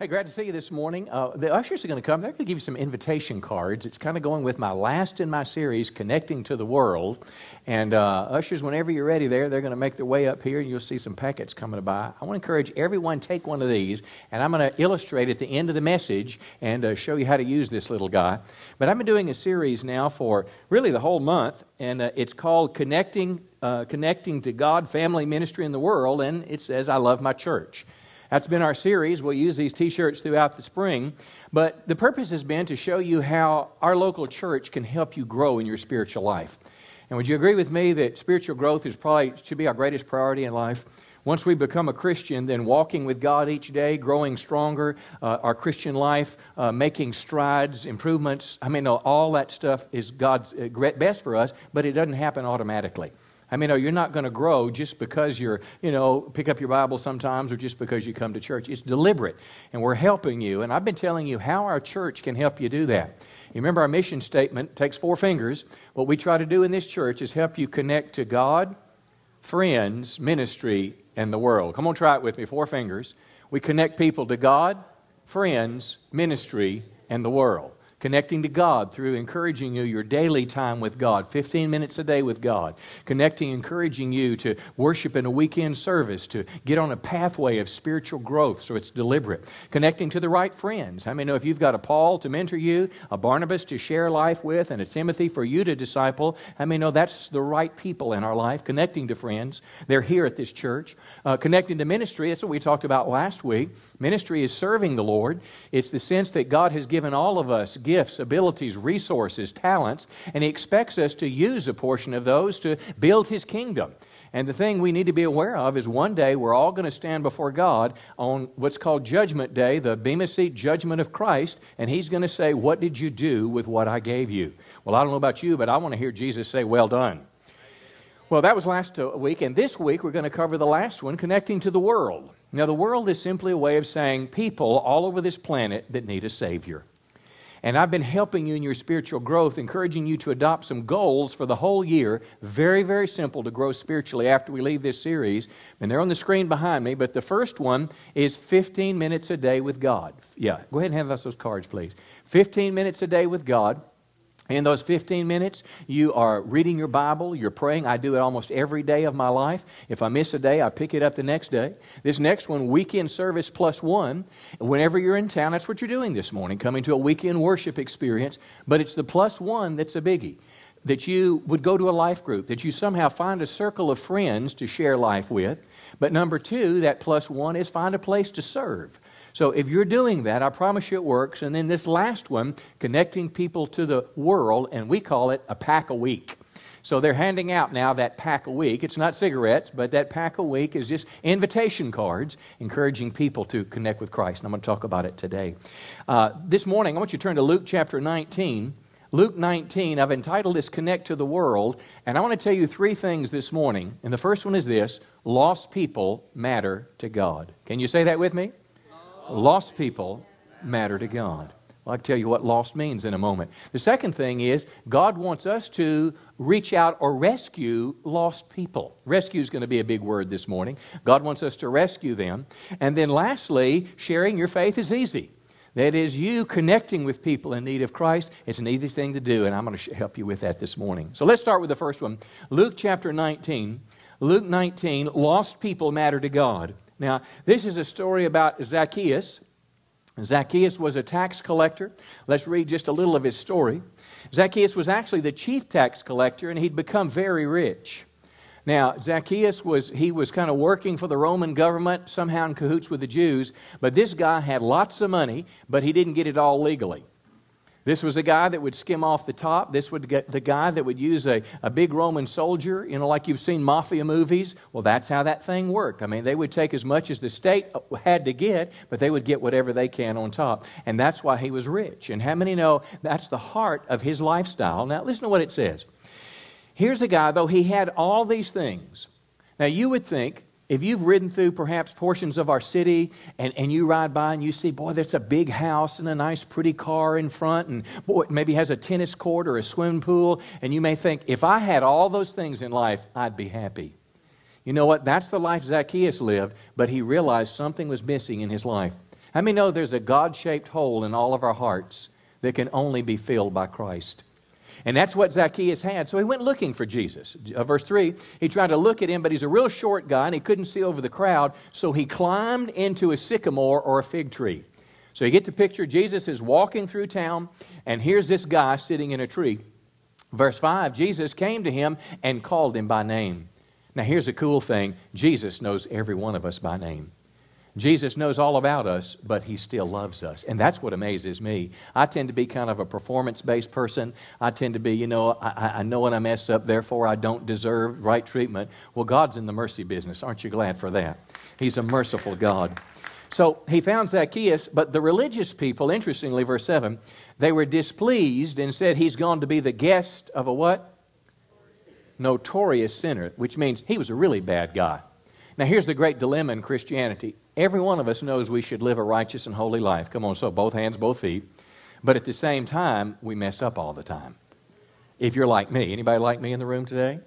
Hey, glad to see you this morning. Uh, the ushers are going to come. They're going to give you some invitation cards. It's kind of going with my last in my series, Connecting to the World. And uh, ushers, whenever you're ready there, they're going to make their way up here and you'll see some packets coming by. I want to encourage everyone take one of these, and I'm going to illustrate at the end of the message and uh, show you how to use this little guy. But I've been doing a series now for really the whole month, and uh, it's called Connecting, uh, Connecting to God, Family Ministry in the World, and it says, I Love My Church. That's been our series. We'll use these t shirts throughout the spring. But the purpose has been to show you how our local church can help you grow in your spiritual life. And would you agree with me that spiritual growth is probably should be our greatest priority in life? Once we become a Christian, then walking with God each day, growing stronger, uh, our Christian life, uh, making strides, improvements. I mean, all that stuff is God's uh, best for us, but it doesn't happen automatically. I mean, you're not going to grow just because you're, you know, pick up your Bible sometimes or just because you come to church. It's deliberate, and we're helping you. And I've been telling you how our church can help you do that. You remember our mission statement takes four fingers. What we try to do in this church is help you connect to God, friends, ministry, and the world. Come on, try it with me. Four fingers. We connect people to God, friends, ministry, and the world connecting to God through encouraging you your daily time with God, 15 minutes a day with God, connecting, encouraging you to worship in a weekend service, to get on a pathway of spiritual growth so it's deliberate, connecting to the right friends. I mean, know if you've got a Paul to mentor you, a Barnabas to share life with, and a Timothy for you to disciple, I mean, know that's the right people in our life, connecting to friends. They're here at this church. Uh, connecting to ministry, that's what we talked about last week. Ministry is serving the Lord. It's the sense that God has given all of us gifts, abilities, resources, talents, and He expects us to use a portion of those to build His kingdom. And the thing we need to be aware of is one day we're all going to stand before God on what's called Judgment Day, the Bema Seat judgment of Christ, and He's going to say, What did you do with what I gave you? Well, I don't know about you, but I want to hear Jesus say, Well done. Well, that was last uh, week, and this week we're going to cover the last one, connecting to the world. Now, the world is simply a way of saying people all over this planet that need a Savior. And I've been helping you in your spiritual growth, encouraging you to adopt some goals for the whole year. Very, very simple to grow spiritually after we leave this series. And they're on the screen behind me. But the first one is 15 minutes a day with God. Yeah, go ahead and have us those cards, please. 15 minutes a day with God. In those 15 minutes, you are reading your Bible, you're praying. I do it almost every day of my life. If I miss a day, I pick it up the next day. This next one, weekend service plus one. Whenever you're in town, that's what you're doing this morning, coming to a weekend worship experience. But it's the plus one that's a biggie. That you would go to a life group, that you somehow find a circle of friends to share life with. But number two, that plus one is find a place to serve. So if you're doing that, I promise you it works. And then this last one, connecting people to the world, and we call it a pack a week. So they're handing out now that pack a week. It's not cigarettes, but that pack a week is just invitation cards encouraging people to connect with Christ. And I'm going to talk about it today. Uh, this morning, I want you to turn to Luke chapter 19. Luke 19, I've entitled this Connect to the World, and I want to tell you three things this morning. And the first one is this Lost people matter to God. Can you say that with me? Lost people matter to God. I'll tell you what lost means in a moment. The second thing is God wants us to reach out or rescue lost people. Rescue is going to be a big word this morning. God wants us to rescue them. And then lastly, sharing your faith is easy. That is, you connecting with people in need of Christ. It's an easy thing to do, and I'm going to help you with that this morning. So let's start with the first one Luke chapter 19. Luke 19, lost people matter to God. Now, this is a story about Zacchaeus. Zacchaeus was a tax collector. Let's read just a little of his story. Zacchaeus was actually the chief tax collector, and he'd become very rich. Now, Zacchaeus was he was kind of working for the Roman government, somehow in cahoots with the Jews, but this guy had lots of money, but he didn't get it all legally. This was a guy that would skim off the top. This would get the guy that would use a, a big Roman soldier, you know, like you've seen mafia movies. Well, that's how that thing worked. I mean, they would take as much as the state uh, had to get, but they would get whatever they can on top. And that's why he was rich. And how many know that's the heart of his lifestyle? Now, listen to what it says. Here's a guy, though he had all these things. Now, you would think if you've ridden through perhaps portions of our city and, and you ride by and you see, boy, that's a big house and a nice, pretty car in front, and boy, it maybe has a tennis court or a swimming pool, and you may think, if I had all those things in life, I'd be happy. You know what? That's the life Zacchaeus lived, but he realized something was missing in his life. How many know there's a God shaped hole in all of our hearts that can only be filled by Christ? And that's what Zacchaeus had. So he went looking for Jesus. Uh, verse 3, he tried to look at him, but he's a real short guy and he couldn't see over the crowd. So he climbed into a sycamore or a fig tree. So you get the picture. Jesus is walking through town, and here's this guy sitting in a tree. Verse 5 Jesus came to him and called him by name. Now, here's a cool thing Jesus knows every one of us by name. Jesus knows all about us, but he still loves us. And that's what amazes me. I tend to be kind of a performance based person. I tend to be, you know, I, I, know when I mess up, therefore I don't deserve right treatment. Well, God's in the mercy business. Aren't you glad for that? He's a merciful God. So he found Zacchaeus, but the religious people, interestingly, verse 7, they were displeased and said he's gone to be the guest of a what? Notorious sinner, which means he was a really bad guy. Now, here's the great dilemma in Christianity. Every one of us knows we should live a righteous and holy life. Come on, so both hands, both feet. But at the same time, we mess up all the time. If you're like me, anybody like me in the room today?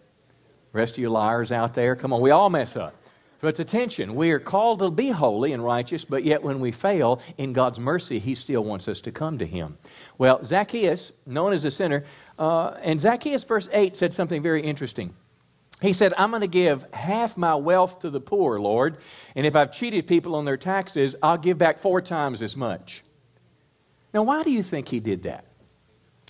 Rest of you liars out there, come on, we all mess up. So it's a tension. We are called to be holy and righteous, but yet when we fail, in God's mercy, He still wants us to come to Him. Well, Zacchaeus, known as a sinner, uh, and Zacchaeus, verse 8, said something very interesting. He said, I'm going to give half my wealth to the poor, Lord, and if I've cheated people on their taxes, I'll give back four times as much. Now, why do you think he did that?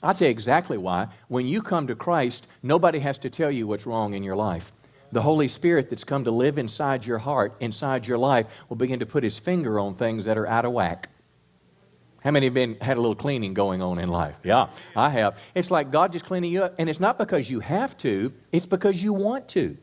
I'll tell you exactly why. When you come to Christ, nobody has to tell you what's wrong in your life. The Holy Spirit that's come to live inside your heart, inside your life, will begin to put his finger on things that are out of whack. How many have been had a little cleaning going on in life? Yeah, I have. It's like God just cleaning you up, and it's not because you have to, it's because you want to.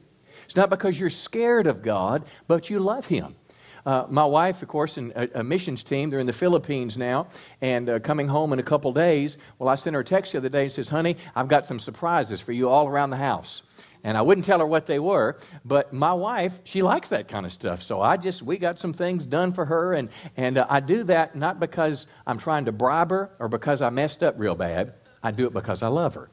It's not because you're scared of God, but you love him. Uh, my wife, of course, in a, a, missions team, they're in the Philippines now, and uh, coming home in a couple days. Well, I sent her a text the other day and says, "Honey, I've got some surprises for you all around the house." And I wouldn't tell her what they were, but my wife, she likes that kind of stuff. So I just, we got some things done for her, and, and uh, I do that not because I'm trying to bribe her or because I messed up real bad. I do it because I love her.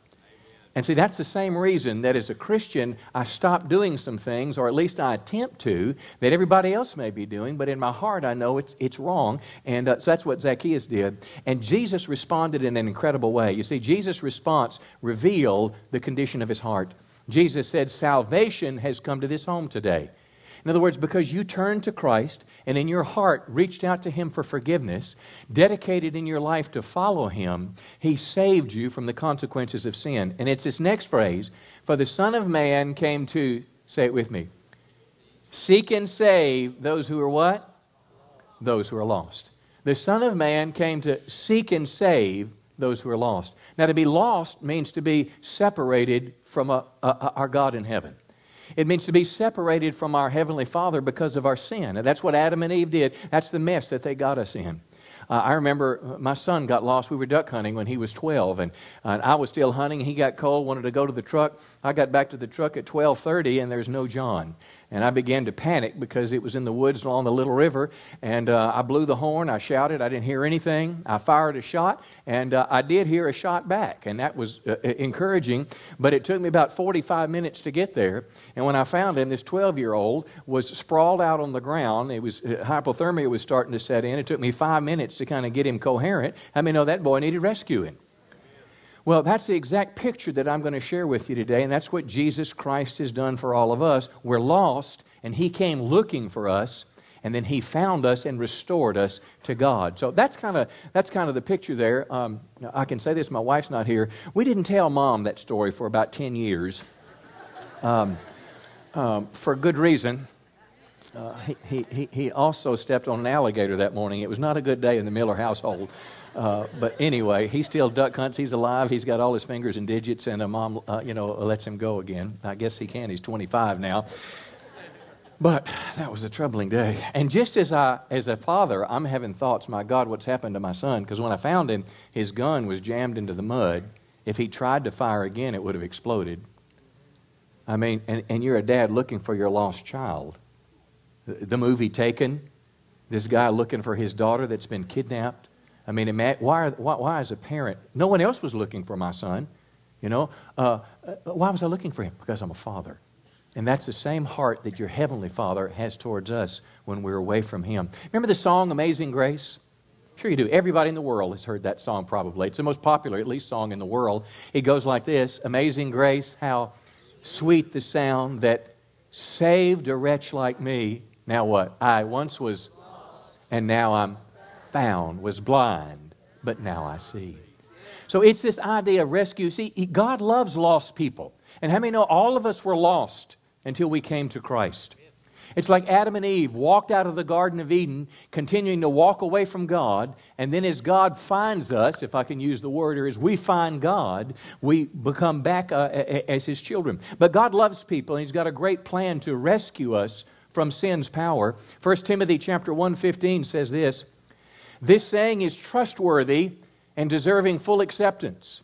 And see, that's the same reason that as a Christian, I stop doing some things, or at least I attempt to, that everybody else may be doing, but in my heart I know it's, it's wrong. And uh, so that's what Zacchaeus did. And Jesus responded in an incredible way. You see, Jesus' response revealed the condition of his heart. Jesus said, Salvation has come to this home today. In other words, because you turned to Christ and in your heart reached out to Him for forgiveness, dedicated in your life to follow Him, He saved you from the consequences of sin. And it's this next phrase For the Son of Man came to, say it with me, seek and save those who are what? Those who are lost. The Son of Man came to seek and save those who are lost. Now, to be lost means to be separated from a, a, our God in heaven. It means to be separated from our Heavenly Father because of our sin. And that's what Adam and Eve did. That's the mess that they got us in. Uh, I remember my son got lost. We were duck hunting when he was 12, and uh, I was still hunting. He got cold, wanted to go to the truck. I got back to the truck at 12:30, and there's no John. And I began to panic because it was in the woods along the little river. And uh, I blew the horn. I shouted. I didn't hear anything. I fired a shot, and uh, I did hear a shot back. And that was uh, encouraging. But it took me about 45 minutes to get there. And when I found him, this 12 year old was sprawled out on the ground. It was uh, hypothermia was starting to set in. It took me five minutes to kind of get him coherent. I mean, know that boy needed rescuing. Well, that's the exact picture that I'm going to share with you today, and that's what Jesus Christ has done for all of us. We're lost, and He came looking for us, and then He found us and restored us to God. So that's kind of that's kind of the picture there. Um, I can say this: my wife's not here. We didn't tell Mom that story for about ten years, um, um, for good reason. Uh, he, he, he also stepped on an alligator that morning. It was not a good day in the Miller household. Uh, but anyway, he still duck hunts. He's alive. He's got all his fingers and digits, and a mom, uh, you know, lets him go again. I guess he can. He's 25 now. But that was a troubling day. And just as I, as a father, I'm having thoughts, my God, what's happened to my son? Because when I found him, his gun was jammed into the mud. If he tried to fire again, it would have exploded. I mean, and, and you're a dad looking for your lost child. The, the movie Taken, this guy looking for his daughter that's been kidnapped. I mean, why, why, why, as a parent, no one else was looking for my son, you know? Uh, uh, why was I looking for him? Because I'm a father. And that's the same heart that your Heavenly Father has towards us when we're away from Him. Remember the song Amazing Grace? Sure, you do. Everybody in the world has heard that song probably. It's the most popular, at least, song in the world. It goes like this Amazing Grace, how sweet the sound that saved a wretch like me. Now what? I once was, and now I'm found, was blind, but now I see. So it's this idea of rescue. See, God loves lost people. And how many know all of us were lost? until we came to Christ. It's like Adam and Eve walked out of the Garden of Eden, continuing to walk away from God, and then as God finds us, if I can use the word, or as we find God, we become back uh, as His children. But God loves people, and He's got a great plan to rescue us from sin's power. 1 Timothy chapter 1:15 says this: "This saying is trustworthy and deserving full acceptance."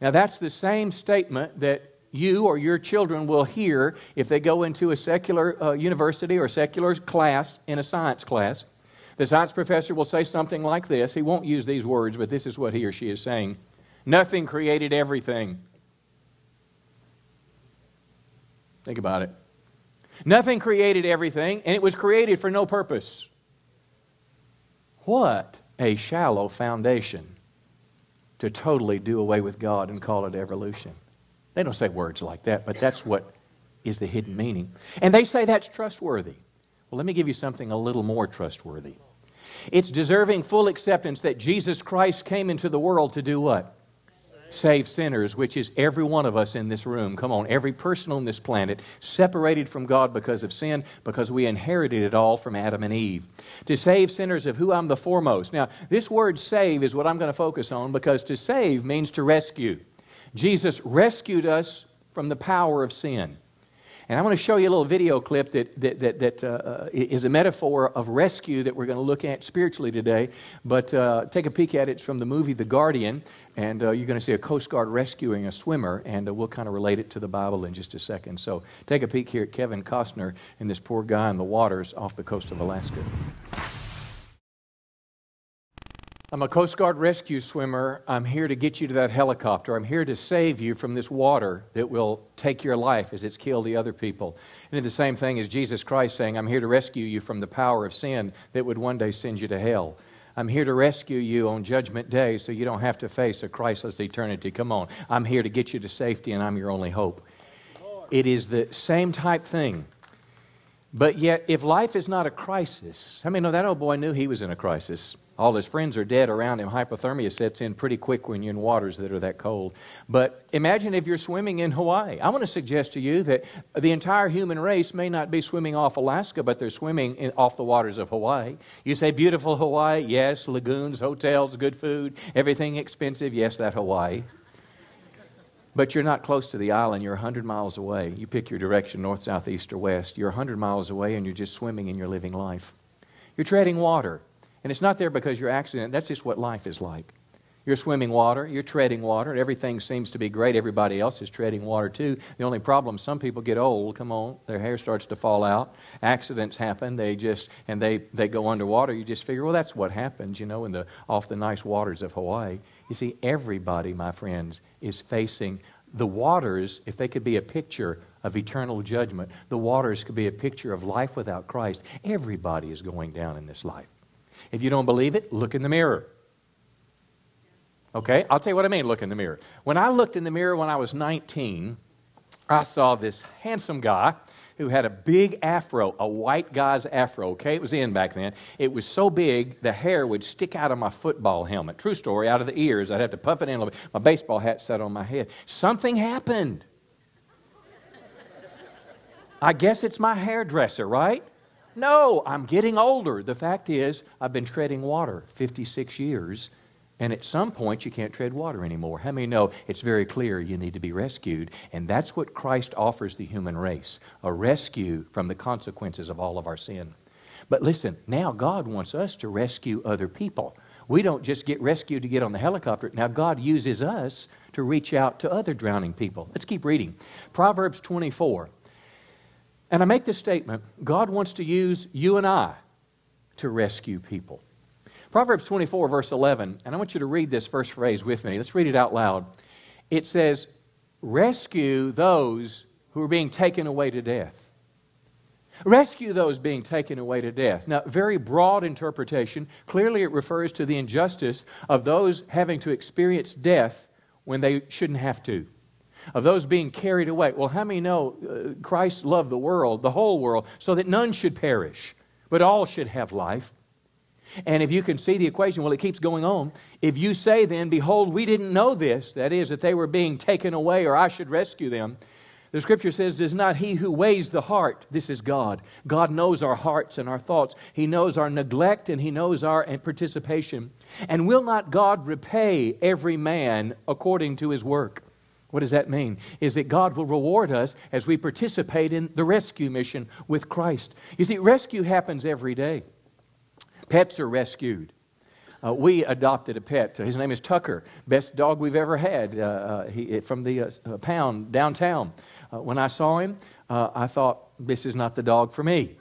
Now that's the same statement that you or your children will hear if they go into a secular uh, university or secular class in a science class. The science professor will say something like this. He won't use these words, but this is what he or she is saying Nothing created everything. Think about it. Nothing created everything, and it was created for no purpose. What a shallow foundation to totally do away with God and call it evolution. They don't say words like that, but that's what is the hidden meaning. And they say that's trustworthy. Well, let me give you something a little more trustworthy. It's deserving full acceptance that Jesus Christ came into the world to do what? Save sinners, which is every one of us in this room. Come on, every person on this planet, separated from God because of sin, because we inherited it all from Adam and Eve. To save sinners, of who I'm the foremost. Now, this word save is what I'm going to focus on because to save means to rescue. Jesus rescued us from the power of sin. And I want to show you a little video clip that, that, that, that uh, uh is a metaphor of rescue that we're going to look at spiritually today. But uh, take a peek at it. It's from the movie The Guardian. And uh, you're going to see a Coast Guard rescuing a swimmer. And uh, we'll kind of relate it to the Bible in just a second. So take a peek here at Kevin Costner and this poor guy in the waters off the coast of Alaska. I'm a Coast Guard rescue swimmer. I'm here to get you to that helicopter. I'm here to save you from this water that will take your life as it's killed the other people. And the same thing as Jesus Christ saying, I'm here to rescue you from the power of sin that would one day send you to hell. I'm here to rescue you on Judgment Day so you don't have to face a Christless eternity. Come on. I'm here to get you to safety, and I'm your only hope. It is the same type thing. But yet, if life is not a crisis, I mean, no, that old boy knew he was in a crisis. All his friends are dead around him. Hypothermia sets in pretty quick when you're in waters that are that cold. But imagine if you're swimming in Hawaii. I want to suggest to you that the entire human race may not be swimming off Alaska, but they're swimming in, off the waters of Hawaii. You say, beautiful Hawaii? Yes. Lagoons, hotels, good food, everything expensive? Yes, that Hawaii. But you're not close to the island. You're 100 miles away. You pick your direction, north, south, east, or west. You're 100 miles away and you're just swimming in your living life. You're treading water. And it's not there because you're accident. That's just what life is like. You're swimming water, you're treading water, and everything seems to be great. Everybody else is treading water too. The only problem, some people get old, come on, their hair starts to fall out, accidents happen, they just and they, they go underwater. You just figure, well, that's what happens, you know, in the off the nice waters of Hawaii. You see, everybody, my friends, is facing the waters, if they could be a picture of eternal judgment, the waters could be a picture of life without Christ. Everybody is going down in this life. If you don't believe it, look in the mirror. Okay? I'll tell you what I mean, look in the mirror. When I looked in the mirror when I was 19, I saw this handsome guy who had a big afro, a white guy's afro. Okay, it was in back then. It was so big, the hair would stick out of my football helmet. True story, out of the ears. I'd have to puff it in a little bit. My baseball hat sat on my head. Something happened. I guess it's my hairdresser, right? No, I'm getting older. The fact is, I've been treading water 56 years, and at some point you can't tread water anymore. How many know it's very clear you need to be rescued? And that's what Christ offers the human race a rescue from the consequences of all of our sin. But listen, now God wants us to rescue other people. We don't just get rescued to get on the helicopter. Now God uses us to reach out to other drowning people. Let's keep reading. Proverbs 24. And I make this statement God wants to use you and I to rescue people. Proverbs 24, verse 11, and I want you to read this first phrase with me. Let's read it out loud. It says, Rescue those who are being taken away to death. Rescue those being taken away to death. Now, very broad interpretation. Clearly, it refers to the injustice of those having to experience death when they shouldn't have to, of those being carried away. Well, how many know uh, Christ loved the world, the whole world, so that none should perish, but all should have life? And if you can see the equation, well, it keeps going on. If you say then, Behold, we didn't know this, that is, that they were being taken away, or I should rescue them. The scripture says, Is not he who weighs the heart? This is God. God knows our hearts and our thoughts. He knows our neglect and he knows our participation. And will not God repay every man according to his work? What does that mean? Is that God will reward us as we participate in the rescue mission with Christ. You see, rescue happens every day. Pets are rescued. Uh, we adopted a pet. His name is Tucker, best dog we've ever had uh, uh, he, from the uh, uh, pound downtown. Uh, when I saw him, I thought, this is not the dog for me.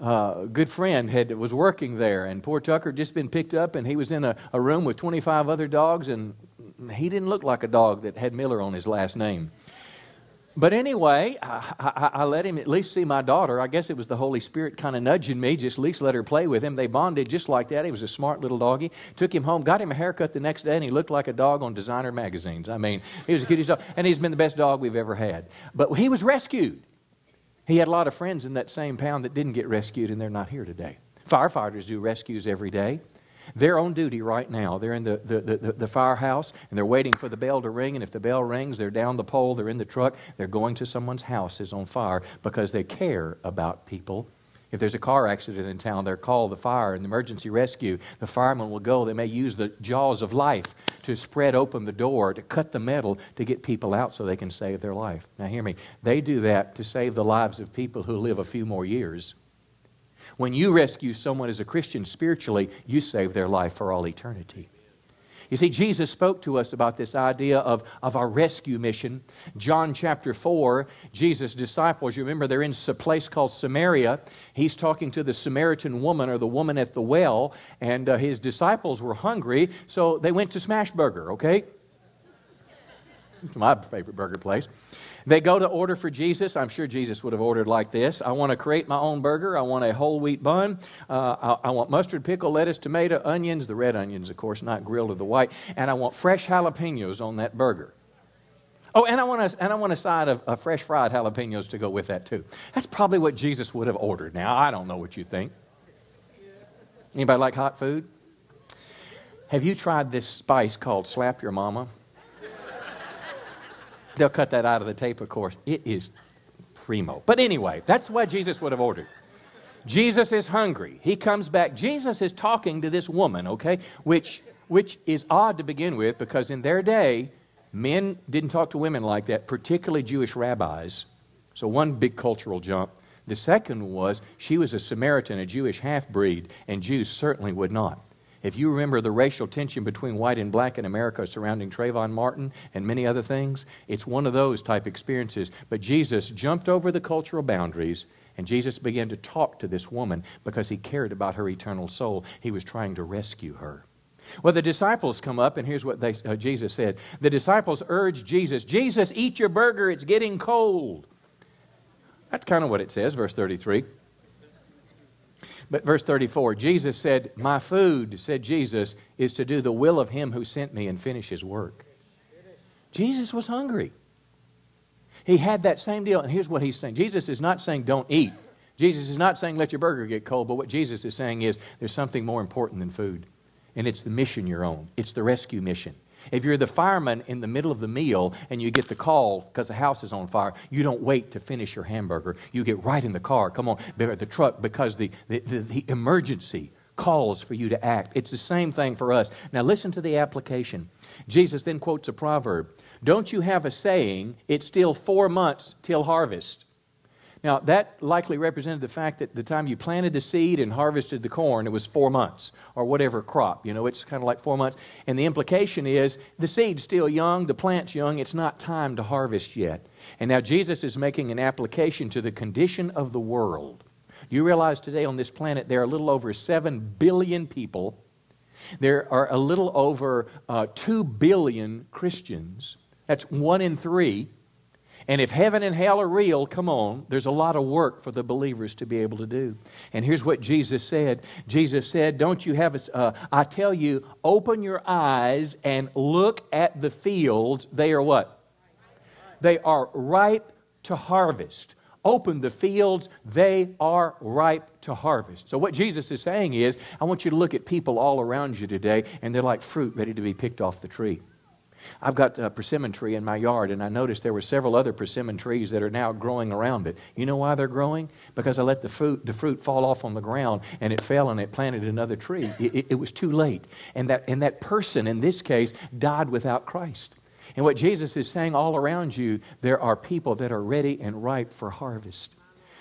a good friend had, was working there, and poor Tucker had just been picked up, and he was in a, a room with 25 other dogs, and he didn't look like a dog that had Miller on his last name. But anyway, I, I, I, let him at least see my daughter. I guess it was the Holy Spirit kind of nudging me, just at least let her play with him. They bonded just like that. He was a smart little doggy. Took him home, got him a haircut the next day, and he looked like a dog on designer magazines. I mean, he was the cutest dog, and he's been the best dog we've ever had. But he was rescued. He had a lot of friends in that same pound that didn't get rescued, and they're not here today. Firefighters do rescues every day. They're on duty right now. They're in the, the, the, the, firehouse and they're waiting for the bell to ring. And if the bell rings, they're down the pole, they're in the truck, they're going to someone's house is on fire because they care about people. If there's a car accident in town, they'll call the fire and the emergency rescue. The firemen will go. They may use the jaws of life to spread open the door, to cut the metal, to get people out so they can save their life. Now, hear me. They do that to save the lives of people who live a few more years. When you rescue someone as a Christian spiritually, you save their life for all eternity. You see, Jesus spoke to us about this idea of, of our rescue mission. John chapter 4, Jesus' disciples, you remember they're in a place called Samaria. He's talking to the Samaritan woman or the woman at the well, and uh, his disciples were hungry, so they went to Smashburger, okay? It's my favorite burger place. They go to order for Jesus. I'm sure Jesus would have ordered like this I want to create my own burger. I want a whole wheat bun. Uh, I, I, want mustard, pickle, lettuce, tomato, onions, the red onions, of course, not grilled or the white. And I want fresh jalapenos on that burger. Oh, and I want a, and I want a side of, of fresh fried jalapenos to go with that too. That's probably what Jesus would have ordered. Now, I don't know what you think. Anybody like hot food? Have you tried this spice called Slap Your Mama? They'll cut that out of the tape, of course. It is primo. But anyway, that's what Jesus would have ordered. Jesus is hungry. He comes back. Jesus is talking to this woman, okay, which, which is odd to begin with because in their day, men didn't talk to women like that, particularly Jewish rabbis. So, one big cultural jump. The second was she was a Samaritan, a Jewish half breed, and Jews certainly would not. If you remember the racial tension between white and black in America surrounding Trayvon Martin and many other things, it's one of those type experiences. But Jesus jumped over the cultural boundaries and Jesus began to talk to this woman because he cared about her eternal soul. He was trying to rescue her. Well, the disciples come up, and here's what they, uh, Jesus said. The disciples urged Jesus, Jesus, eat your burger, it's getting cold. That's kind of what it says, verse 33. But verse 34 Jesus said, My food, said Jesus, is to do the will of him who sent me and finish his work. Jesus was hungry. He had that same deal. And here's what he's saying Jesus is not saying don't eat. Jesus is not saying let your burger get cold, but what Jesus is saying is there's something more important than food. And it's the mission you're on, it's the rescue mission. If you're the fireman in the middle of the meal and you get the call because the house is on fire, you don't wait to finish your hamburger. You get right in the car, come on, the truck, because the, the, the, the emergency calls for you to act. It's the same thing for us. Now, listen to the application. Jesus then quotes a proverb Don't you have a saying, it's still four months till harvest? Now, that likely represented the fact that the time you planted the seed and harvested the corn, it was four months, or whatever crop. You know, it's kind of like four months. And the implication is the seed's still young, the plant's young, it's not time to harvest yet. And now Jesus is making an application to the condition of the world. You realize today on this planet there are a little over 7 billion people. There are a little over uh, 2 billion Christians. That's one in three. And if heaven and hell are real, come on, there's a lot of work for the believers to be able to do. And here's what Jesus said Jesus said, Don't you have a, uh, I tell you, open your eyes and look at the fields. They are what? They are ripe to harvest. Open the fields, they are ripe to harvest. So, what Jesus is saying is, I want you to look at people all around you today, and they're like fruit ready to be picked off the tree. I've got a persimmon tree in my yard, and I noticed there were several other persimmon trees that are now growing around it. You know why they're growing? Because I let the fruit, the fruit fall off on the ground, and it fell and it planted another tree. It, it, it was too late. And that, and that person, in this case, died without Christ. And what Jesus is saying all around you, there are people that are ready and ripe for harvest.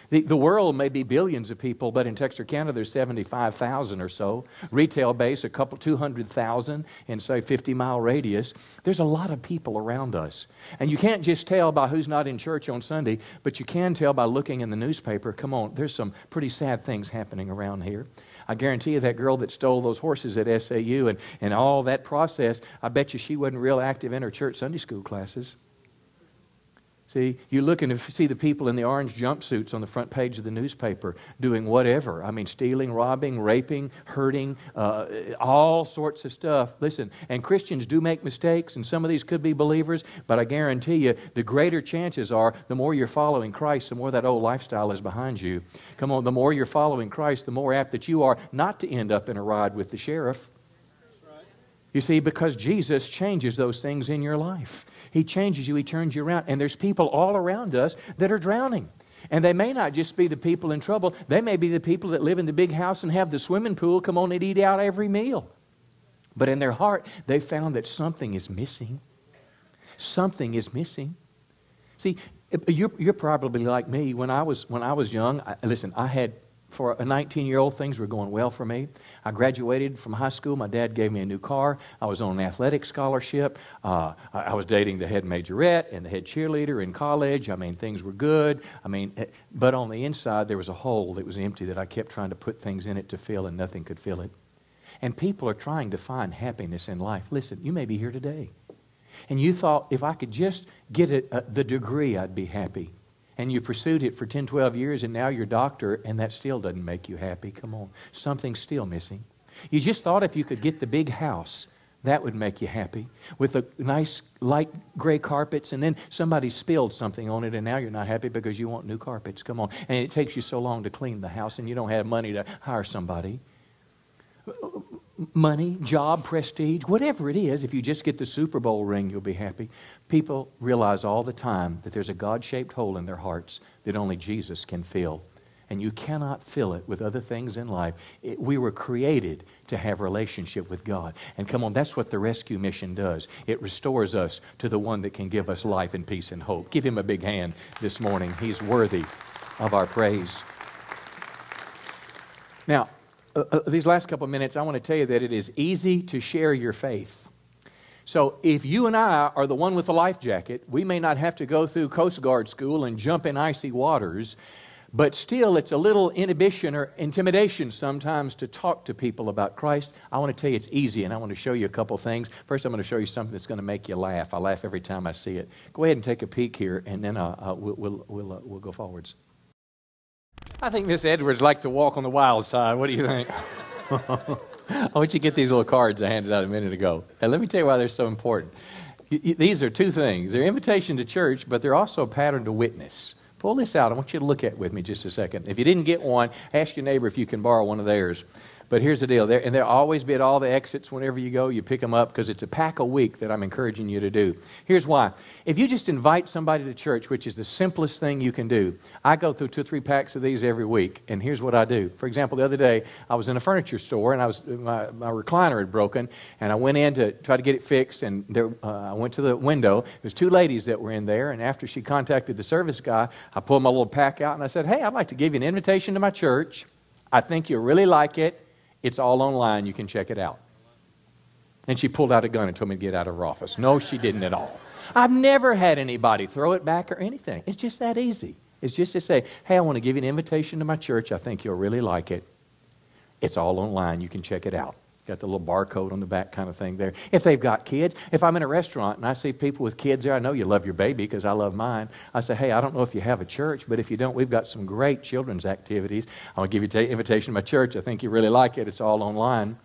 The, the world may be billions of people, but in Texarkana there's 75,000 or so. Retail base, a couple, 200,000 in, say, 50 mile radius. There's a lot of people around us. And you can't just tell by who's not in church on Sunday, but you can tell by looking in the newspaper. Come on, there's some pretty sad things happening around here. I guarantee you that girl that stole those horses at SAU and, and all that process, I bet you she wasn't real active in her church Sunday school classes. See, you look and see the people in the orange jumpsuits on the front page of the newspaper doing whatever. I mean, stealing, robbing, raping, hurting, uh, all sorts of stuff. Listen, and Christians do make mistakes, and some of these could be believers, but I guarantee you, the greater chances are the more you're following Christ, the more that old lifestyle is behind you. Come on, the more you're following Christ, the more apt that you are not to end up in a ride with the sheriff. You see, because Jesus changes those things in your life. He changes you, He turns you around. And there's people all around us that are drowning. And they may not just be the people in trouble, they may be the people that live in the big house and have the swimming pool come on and eat out every meal. But in their heart, they found that something is missing. Something is missing. See, you're, you're probably like me. When I was, when I was young, I, listen, I had for a 19 year old, things were going well for me. I graduated from high school. My dad gave me a new car. I was on an athletic scholarship. Uh, I was dating the head majorette and the head cheerleader in college. I mean, things were good. I mean, eh, but on the inside, there was a hole that was empty that I kept trying to put things in it to fill, and nothing could fill it. And people are trying to find happiness in life. Listen, you may be here today. And you thought, if I could just get a, the degree, I'd be happy and you pursued it for 10, 12 years, and now you're a doctor, and that still doesn't make you happy. Come on. Something's still missing. You just thought if you could get the big house, that would make you happy with the nice light gray carpets, and then somebody spilled something on it, and now you're not happy because you want new carpets. Come on. And it takes you so long to clean the house, and you don't have money to hire somebody money, job, prestige, whatever it is, if you just get the Super Bowl ring, you'll be happy. People realize all the time that there's a God shaped hole in their hearts that only Jesus can fill. And you cannot fill it with other things in life. It, we were created to have relationship with God. And come on, that's what the rescue mission does. It restores us to the one that can give us life and peace and hope. Give him a big hand this morning. He's worthy of our praise. Now, uh, uh, these last couple of minutes, I want to tell you that it is easy to share your faith. So, if you and I are the one with the life jacket, we may not have to go through Coast Guard school and jump in icy waters, but still, it's a little inhibition or intimidation sometimes to talk to people about Christ. I want to tell you it's easy, and I want to show you a couple things. First, I'm going to show you something that's going to make you laugh. I laugh every time I see it. Go ahead and take a peek here, and then uh, uh, we'll, we'll, we'll, uh, we'll go forwards. I think Miss Edwards likes to walk on the wild side. What do you think? I want you to get these little cards I handed out a minute ago. And let me tell you why they're so important. These are two things. They're invitation to church, but they're also a pattern to witness. Pull this out. I want you to look at it with me just a second. If you didn't get one, ask your neighbor if you can borrow one of theirs. But here's the deal, and they'll always be at all the exits whenever you go. You pick them up because it's a pack a week that I'm encouraging you to do. Here's why. If you just invite somebody to church, which is the simplest thing you can do, I go through two or three packs of these every week, and here's what I do. For example, the other day, I was in a furniture store, and I was my, my recliner had broken, and I went in to try to get it fixed, and there, uh, I went to the window. There's two ladies that were in there, and after she contacted the service guy, I pulled my little pack out, and I said, hey, I'd like to give you an invitation to my church. I think you'll really like it. It's all online. You can check it out. And she pulled out a gun and told me to get out of her office. No, she didn't at all. I've never had anybody throw it back or anything. It's just that easy. It's just to say, hey, I want to give you an invitation to my church. I think you'll really like it. It's all online. You can check it out. Got the little barcode on the back kind of thing there. If they've got kids, if I'm in a restaurant and I see people with kids there, I know you love your baby because I love mine. I say, hey, I don't know if you have a church, but if you don't, we've got some great children's activities. I'll give you an invitation to my church. I think you really like it. It's all online.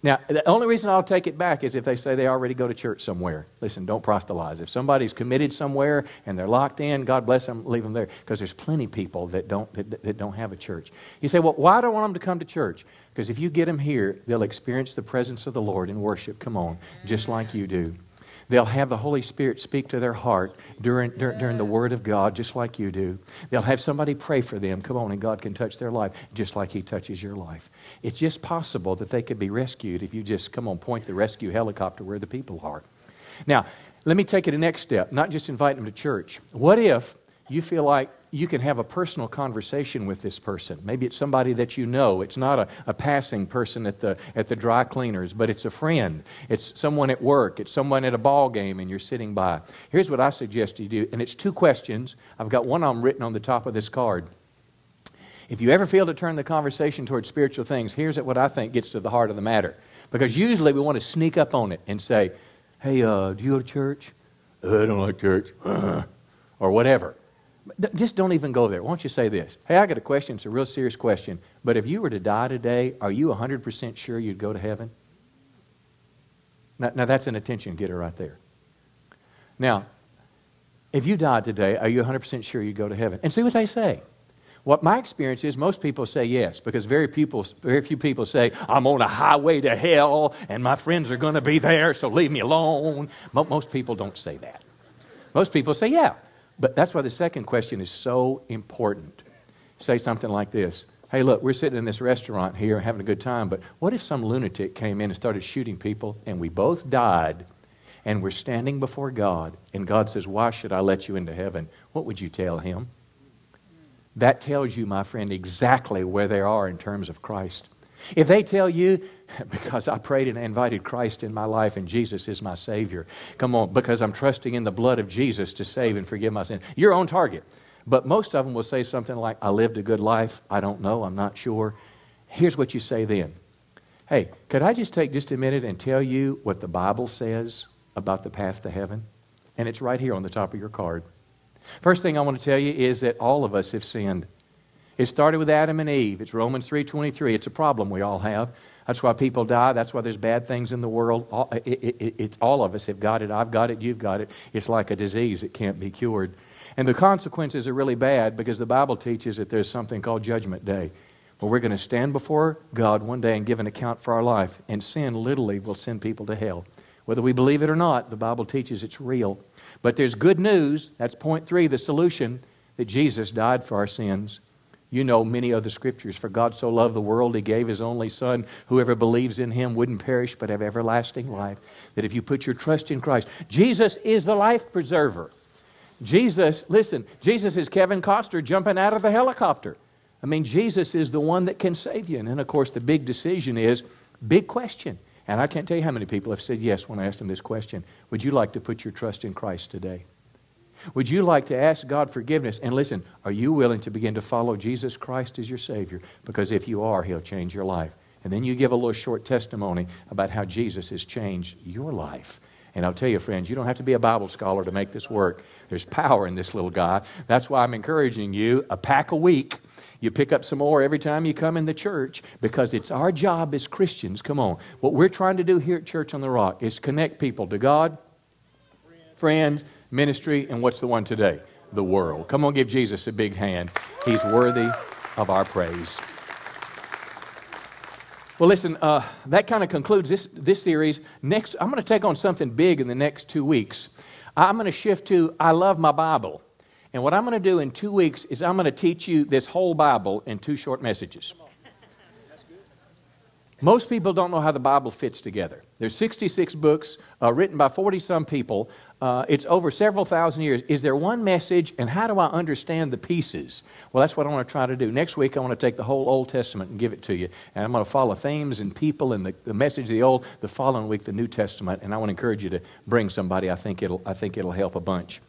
Now, the only reason I'll take it back is if they say they already go to church somewhere. Listen, don't proselytize. If somebody's committed somewhere and they're locked in, God bless them, leave them there. Because there's plenty of people that don't, that, that don't have a church. You say, well, why do I want them to come to church? Because if you get them here, they'll experience the presence of the Lord in worship. Come on, just like you do. They'll have the Holy Spirit speak to their heart during, during, during, the Word of God, just like you do. They'll have somebody pray for them. Come on, and God can touch their life just like He touches your life. It's just possible that they could be rescued if you just, come on, point the rescue helicopter where the people are. Now, let me take it a next step, not just invite them to church. What if you feel like you can have a personal conversation with this person. Maybe it's somebody that you know. It's not a, a, passing person at the, at the dry cleaners, but it's a friend. It's someone at work. It's someone at a ball game and you're sitting by. Here's what I suggest you do, and it's two questions. I've got one of them written on the top of this card. If you ever feel to turn the conversation towards spiritual things, here's what I think gets to the heart of the matter. Because usually we want to sneak up on it and say, hey, uh, do you go to church? Uh, I don't like church. or whatever. Just don't even go there. Why don't you say this? Hey, I got a question. It's a real serious question. But if you were to die today, are you 100% sure you'd go to heaven? Now, now that's an attention getter right there. Now, if you died today, are you 100% sure you'd go to heaven? And see what they say. What my experience is, most people say yes, because very, people, very few people say, I'm on a highway to hell and my friends are going to be there, so leave me alone. But most people don't say that. Most people say, yeah, but that's why the second question is so important. Say something like this Hey, look, we're sitting in this restaurant here having a good time, but what if some lunatic came in and started shooting people and we both died and we're standing before God and God says, Why should I let you into heaven? What would you tell him? That tells you, my friend, exactly where they are in terms of Christ. If they tell you, because I prayed and invited Christ in my life and Jesus is my Savior, come on, because I'm trusting in the blood of Jesus to save and forgive my sin, you're on target. But most of them will say something like, I lived a good life, I don't know, I'm not sure. Here's what you say then Hey, could I just take just a minute and tell you what the Bible says about the path to heaven? And it's right here on the top of your card. First thing I want to tell you is that all of us have sinned. It started with Adam and Eve. It's Romans 3:23. It's a problem we all have. That's why people die. That's why there's bad things in the world. It's all of us have got it. I've got it. You've got it. It's like a disease. It can't be cured. And the consequences are really bad because the Bible teaches that there's something called Judgment Day, where we're going to stand before God one day and give an account for our life. And sin literally will send people to hell. Whether we believe it or not, the Bible teaches it's real. But there's good news. That's point three, the solution that Jesus died for our sins. You know many of the scriptures. For God so loved the world, he gave his only Son. Whoever believes in him wouldn't perish but have everlasting life. That if you put your trust in Christ, Jesus is the life preserver. Jesus, listen, Jesus is Kevin Costner jumping out of a helicopter. I mean, Jesus is the one that can save you. And then, of course, the big decision is big question. And I can't tell you how many people have said yes when I asked them this question Would you like to put your trust in Christ today? Would you like to ask God forgiveness? And listen, are you willing to begin to follow Jesus Christ as your Savior? Because if you are, He'll change your life. And then you give a little short testimony about how Jesus has changed your life. And I'll tell you, friends, you don't have to be a Bible scholar to make this work. There's power in this little guy. That's why I'm encouraging you a pack a week. You pick up some more every time you come in the church because it's our job as Christians. Come on. What we're trying to do here at Church on the Rock is connect people to God, friends, ministry, and what's the one today? The world. Come on, give Jesus a big hand. He's worthy of our praise. Well, listen, uh, that kind of concludes this, this series. Next, I'm going to take on something big in the next two weeks. I'm going to shift to I love my Bible. And what I'm going to do in two weeks is I'm going to teach you this whole Bible in two short messages. Most people don't know how the Bible fits together. There's 66 books uh, written by 40 some people. Uh, it's over several thousand years. Is there one message, and how do I understand the pieces? Well, that's what I want to try to do. Next week, I want to take the whole Old Testament and give it to you. And I'm going to follow themes and people and the, the message of the Old. The following week, the New Testament. And I want to encourage you to bring somebody. I think it'll, I think it'll help a bunch.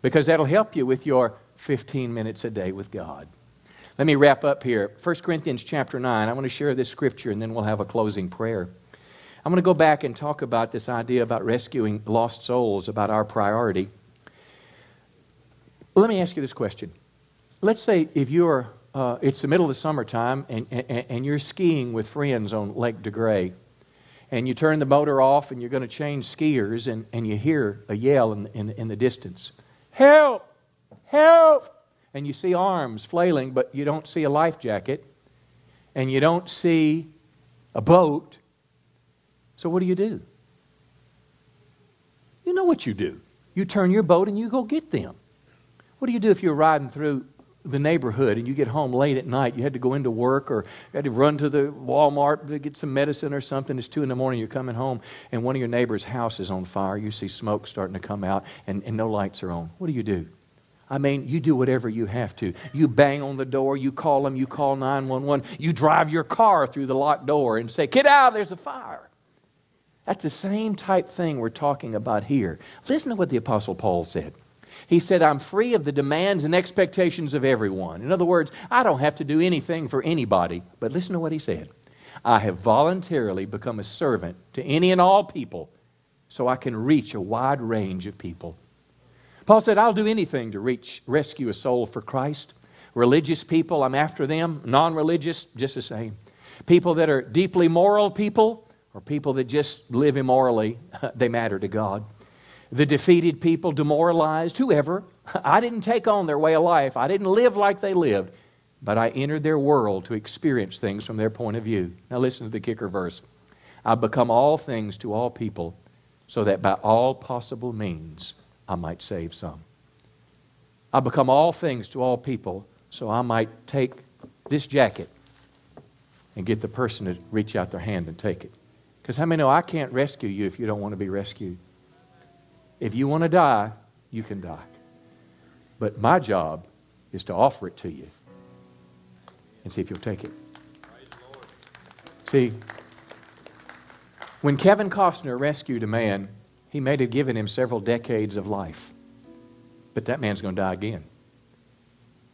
Because that'll help you with your 15 minutes a day with God. Let me wrap up here. 1 Corinthians chapter 9. I want to share this scripture and then we'll have a closing prayer. I'm going to go back and talk about this idea about rescuing lost souls, about our priority. Let me ask you this question. Let's say if you're, uh, it's the middle of the summertime and, and, and you're skiing with friends on Lake DeGray, and you turn the motor off and you're going to change skiers, and, and you hear a yell in, in, in the distance Help! Help! And you see arms flailing, but you don't see a life jacket, and you don't see a boat. So, what do you do? You know what you do. You turn your boat and you go get them. What do you do if you're riding through the neighborhood and you get home late at night? You had to go into work or you had to run to the Walmart to get some medicine or something. It's two in the morning, you're coming home, and one of your neighbor's house is on fire. You see smoke starting to come out, and, and no lights are on. What do you do? I mean, you do whatever you have to. You bang on the door, you call them, you call 911, you drive your car through the locked door and say, Get out, there's a fire. That's the same type thing we're talking about here. Listen to what the Apostle Paul said. He said, I'm free of the demands and expectations of everyone. In other words, I don't have to do anything for anybody. But listen to what he said I have voluntarily become a servant to any and all people so I can reach a wide range of people. Paul said, I'll do anything to reach, rescue a soul for Christ. Religious people, I'm after them. Non religious, just the same. People that are deeply moral people, or people that just live immorally, they matter to God the defeated people, demoralized, whoever. I didn't take on their way of life. I didn't live like they lived, but I entered their world to experience things from their point of view. Now, listen to the kicker verse I've become all things to all people, so that by all possible means I might save some. I've become all things to all people, so I might take this jacket and get the person to reach out their hand and take it. Because how many know I can't rescue you if you don't want to be rescued? If you want to die, you can die. But my job is to offer it to you and see if you'll take it. See, when Kevin Costner rescued a man, he may have given him several decades of life. But that man's going to die again.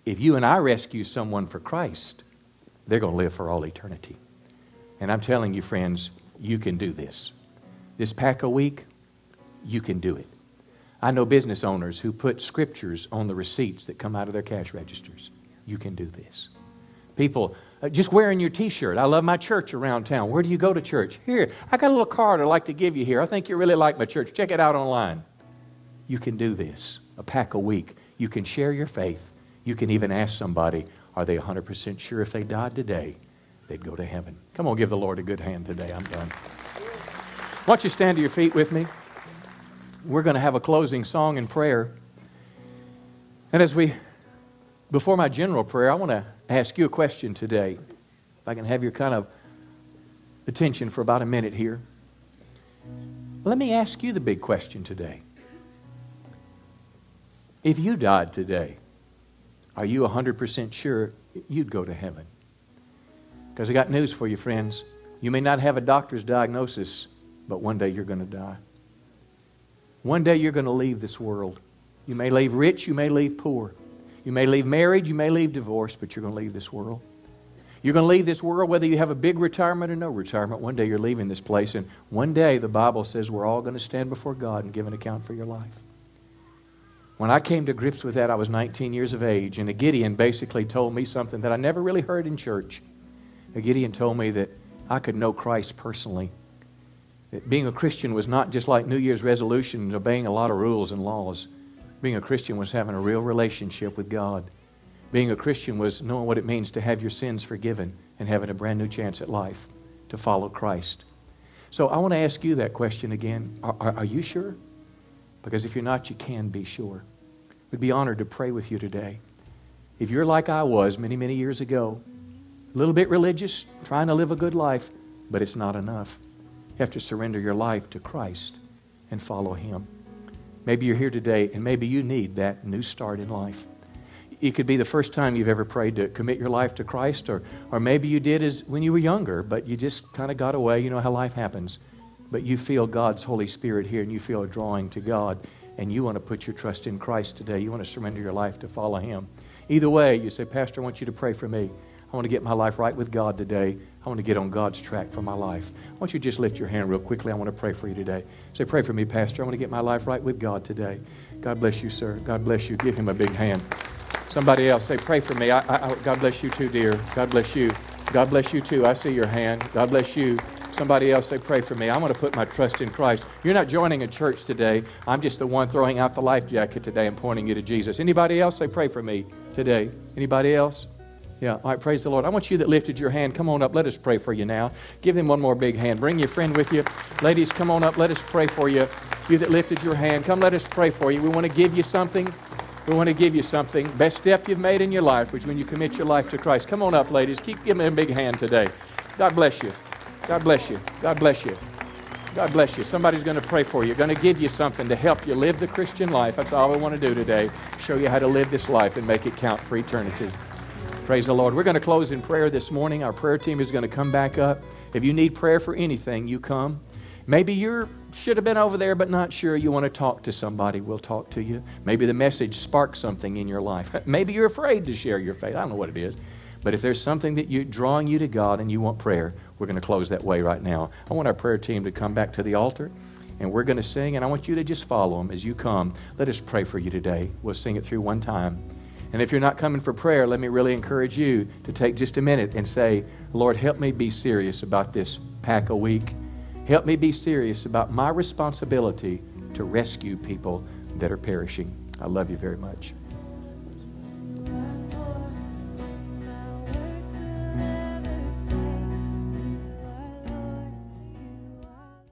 If you and I rescue someone for Christ, they're going to live for all eternity. And I'm telling you, friends, you can do this. This pack a week, you can do it. I know business owners who put scriptures on the receipts that come out of their cash registers. You can do this. People, Uh, just wearing your t shirt. I love my church around town. Where do you go to church? Here, I got a little card I'd like to give you here. I think you really like my church. Check it out online. You can do this a pack a week. You can share your faith. You can even ask somebody, are they 100% sure if they died today, they'd go to heaven? Come on, give the Lord a good hand today. I'm done. Why don't you stand to your feet with me? we're going to have a closing song and prayer. And as we, before my general prayer, I want to ask you a question today. If I can have your kind of attention for about a minute here. Let me ask you the big question today. If you died today, are you 100% sure you'd go to heaven? Because I got news for you, friends. You may not have a doctor's diagnosis, but one day you're going to die. One day you're going to leave this world. You may leave rich, you may leave poor. You may leave married, you may leave divorced, but you're going to leave this world. You're going to leave this world whether you have a big retirement or no retirement. One day you're leaving this place, and one day the Bible says we're all going to stand before God and give an account for your life. When I came to grips with that, I was 19 years of age, and a Gideon basically told me something that I never really heard in church. A Gideon told me that I could know Christ personally that being a Christian was not just like New Year's resolutions, obeying a lot of rules and laws. Being a Christian was having a real relationship with God. Being a Christian was knowing what it means to have your sins forgiven and having a brand new chance at life to follow Christ. So I want to ask you that question again. Are, are, are you sure? Because if you're not, you can be sure. We'd be honored to pray with you today. If you're like I was many, many years ago, a little bit religious, trying to live a good life, but it's not enough. You have to surrender your life to Christ and follow Him. Maybe you're here today and maybe you need that new start in life. It could be the first time you've ever prayed to commit your life to Christ, or, or maybe you did as when you were younger, but you just kind of got away. You know how life happens. But you feel God's Holy Spirit here and you feel a drawing to God, and you want to put your trust in Christ today. You want to surrender your life to follow Him. Either way, you say, Pastor, I want you to pray for me. I want to get my life right with God today. I want to get on God's track for my life. Why don't you just lift your hand real quickly? I want to pray for you today. Say, pray for me, Pastor. I want to get my life right with God today. God bless you, sir. God bless you. Give him a big hand. Somebody else, say, pray for me. I, I, God bless you too, dear. God bless you. God bless you too. I see your hand. God bless you. Somebody else say, Pray for me. I want to put my trust in Christ. You're not joining a church today. I'm just the one throwing out the life jacket today and pointing you to Jesus. Anybody else say, Pray for me today? Anybody else? Yeah, all right, praise the Lord. I want you that lifted your hand, come on up. Let us pray for you now. Give him one more big hand. Bring your friend with you. Ladies, come on up. Let us pray for you. You that lifted your hand, come let us pray for you. We want to give you something. We want to give you something. Best step you've made in your life was when you commit your life to Christ. Come on up, ladies. Keep giving him a big hand today. God bless you. God bless you. God bless you. God bless you. Somebody's going to pray for you, going to give you something to help you live the Christian life. That's all we want to do today. Show you how to live this life and make it count for eternity. Praise the Lord. We're going to close in prayer this morning. Our prayer team is going to come back up. If you need prayer for anything, you come. Maybe you should have been over there but not sure. You want to talk to somebody, we'll talk to you. Maybe the message sparked something in your life. Maybe you're afraid to share your faith. I don't know what it is. But if there's something that you're drawing you to God and you want prayer, we're going to close that way right now. I want our prayer team to come back to the altar and we're going to sing, and I want you to just follow them as you come. Let us pray for you today. We'll sing it through one time. And if you're not coming for prayer, let me really encourage you to take just a minute and say, Lord, help me be serious about this pack a week. Help me be serious about my responsibility to rescue people that are perishing. I love you very much.